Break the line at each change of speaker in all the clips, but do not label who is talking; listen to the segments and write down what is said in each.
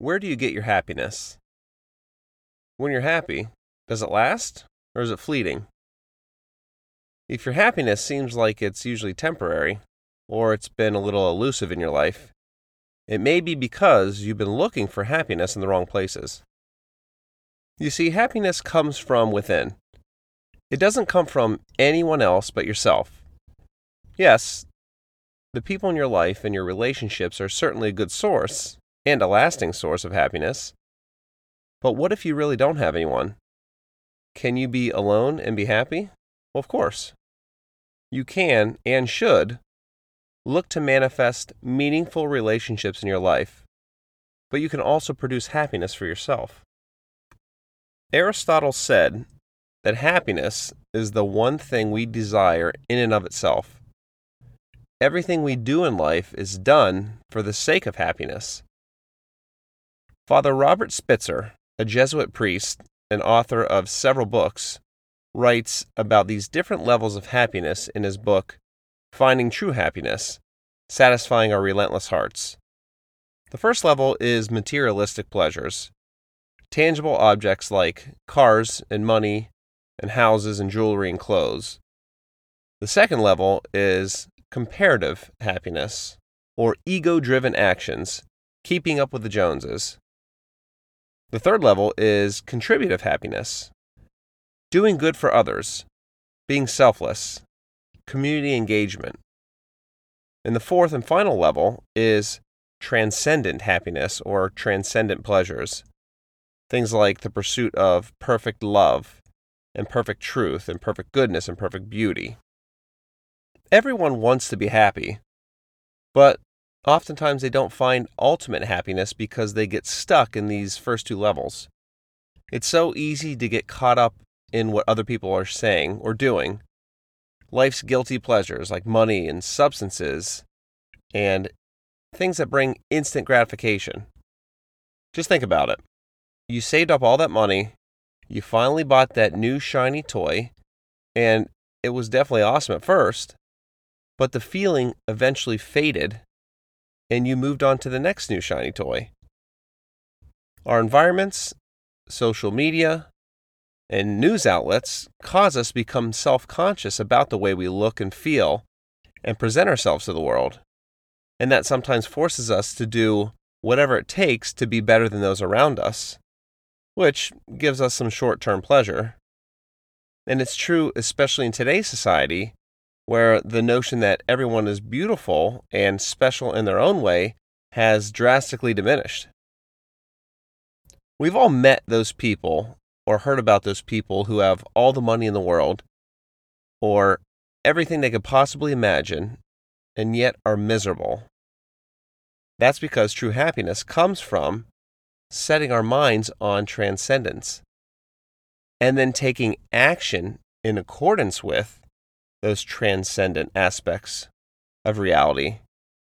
Where do you get your happiness? When you're happy, does it last or is it fleeting? If your happiness seems like it's usually temporary, or it's been a little elusive in your life, it may be because you've been looking for happiness in the wrong places. You see, happiness comes from within. It doesn't come from anyone else but yourself. Yes, the people in your life and your relationships are certainly a good source and a lasting source of happiness. But what if you really don't have anyone? Can you be alone and be happy? Well, of course you can and should look to manifest meaningful relationships in your life, but you can also produce happiness for yourself. Aristotle said that happiness is the one thing we desire in and of itself. Everything we do in life is done for the sake of happiness. Father Robert Spitzer, a Jesuit priest and author of several books, writes about these different levels of happiness in his book, Finding True Happiness Satisfying Our Relentless Hearts. The first level is materialistic pleasures, tangible objects like cars and money and houses and jewelry and clothes. The second level is comparative happiness, or ego driven actions, keeping up with the Joneses. The third level is contributive happiness, doing good for others, being selfless, community engagement. And the fourth and final level is transcendent happiness or transcendent pleasures. Things like the pursuit of perfect love and perfect truth and perfect goodness and perfect beauty. Everyone wants to be happy, but oftentimes they don't find ultimate happiness because they get stuck in these first two levels. It's so easy to get caught up in what other people are saying or doing. Life's guilty pleasures like money and substances and things that bring instant gratification. Just think about it. You saved up all that money, you finally bought that new shiny toy, and it was definitely awesome at first, but the feeling eventually faded and you moved on to the next new shiny toy. Our environments, social media, and news outlets cause us to become self conscious about the way we look and feel and present ourselves to the world. And that sometimes forces us to do whatever it takes to be better than those around us, which gives us some short term pleasure. And it's true, especially in today's society, where the notion that everyone is beautiful and special in their own way has drastically diminished. We've all met those people or heard about those people who have all the money in the world or everything they could possibly imagine and yet are miserable. That's because true happiness comes from setting our minds on transcendence and then taking action in accordance with those transcendent aspects of reality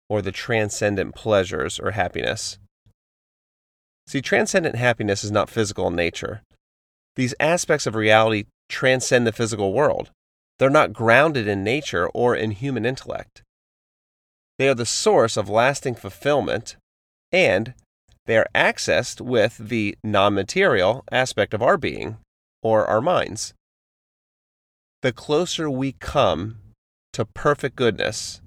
or the transcendent pleasures or happiness. See, transcendent happiness is not physical in nature. These aspects of reality transcend the physical world. They're not grounded in nature or in human intellect. They are the source of lasting fulfillment, and they are accessed with the non material aspect of our being, or our minds. The closer we come to perfect goodness,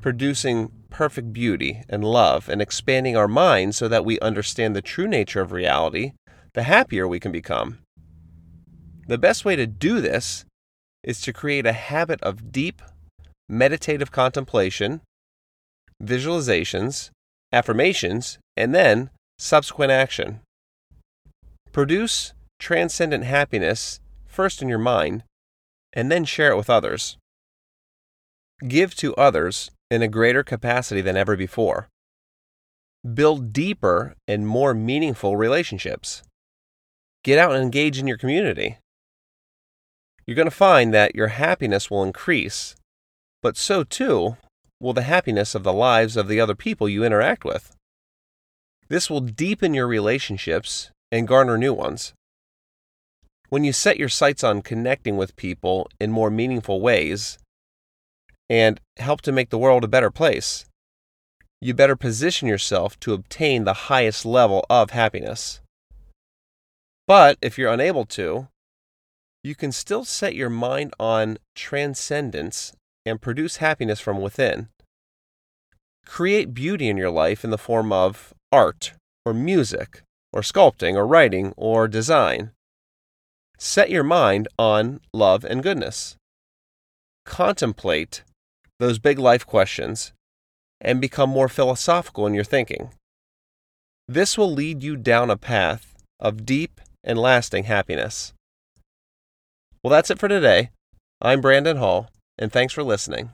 producing perfect beauty and love and expanding our minds so that we understand the true nature of reality, the happier we can become. The best way to do this is to create a habit of deep meditative contemplation, visualizations, affirmations, and then subsequent action. Produce transcendent happiness first in your mind and then share it with others. Give to others in a greater capacity than ever before. Build deeper and more meaningful relationships. Get out and engage in your community. You're going to find that your happiness will increase, but so too will the happiness of the lives of the other people you interact with. This will deepen your relationships and garner new ones. When you set your sights on connecting with people in more meaningful ways and help to make the world a better place, you better position yourself to obtain the highest level of happiness. But if you're unable to, you can still set your mind on transcendence and produce happiness from within. Create beauty in your life in the form of art, or music, or sculpting, or writing, or design. Set your mind on love and goodness. Contemplate those big life questions and become more philosophical in your thinking. This will lead you down a path of deep and lasting happiness. Well, that's it for today. I'm Brandon Hall, and thanks for listening.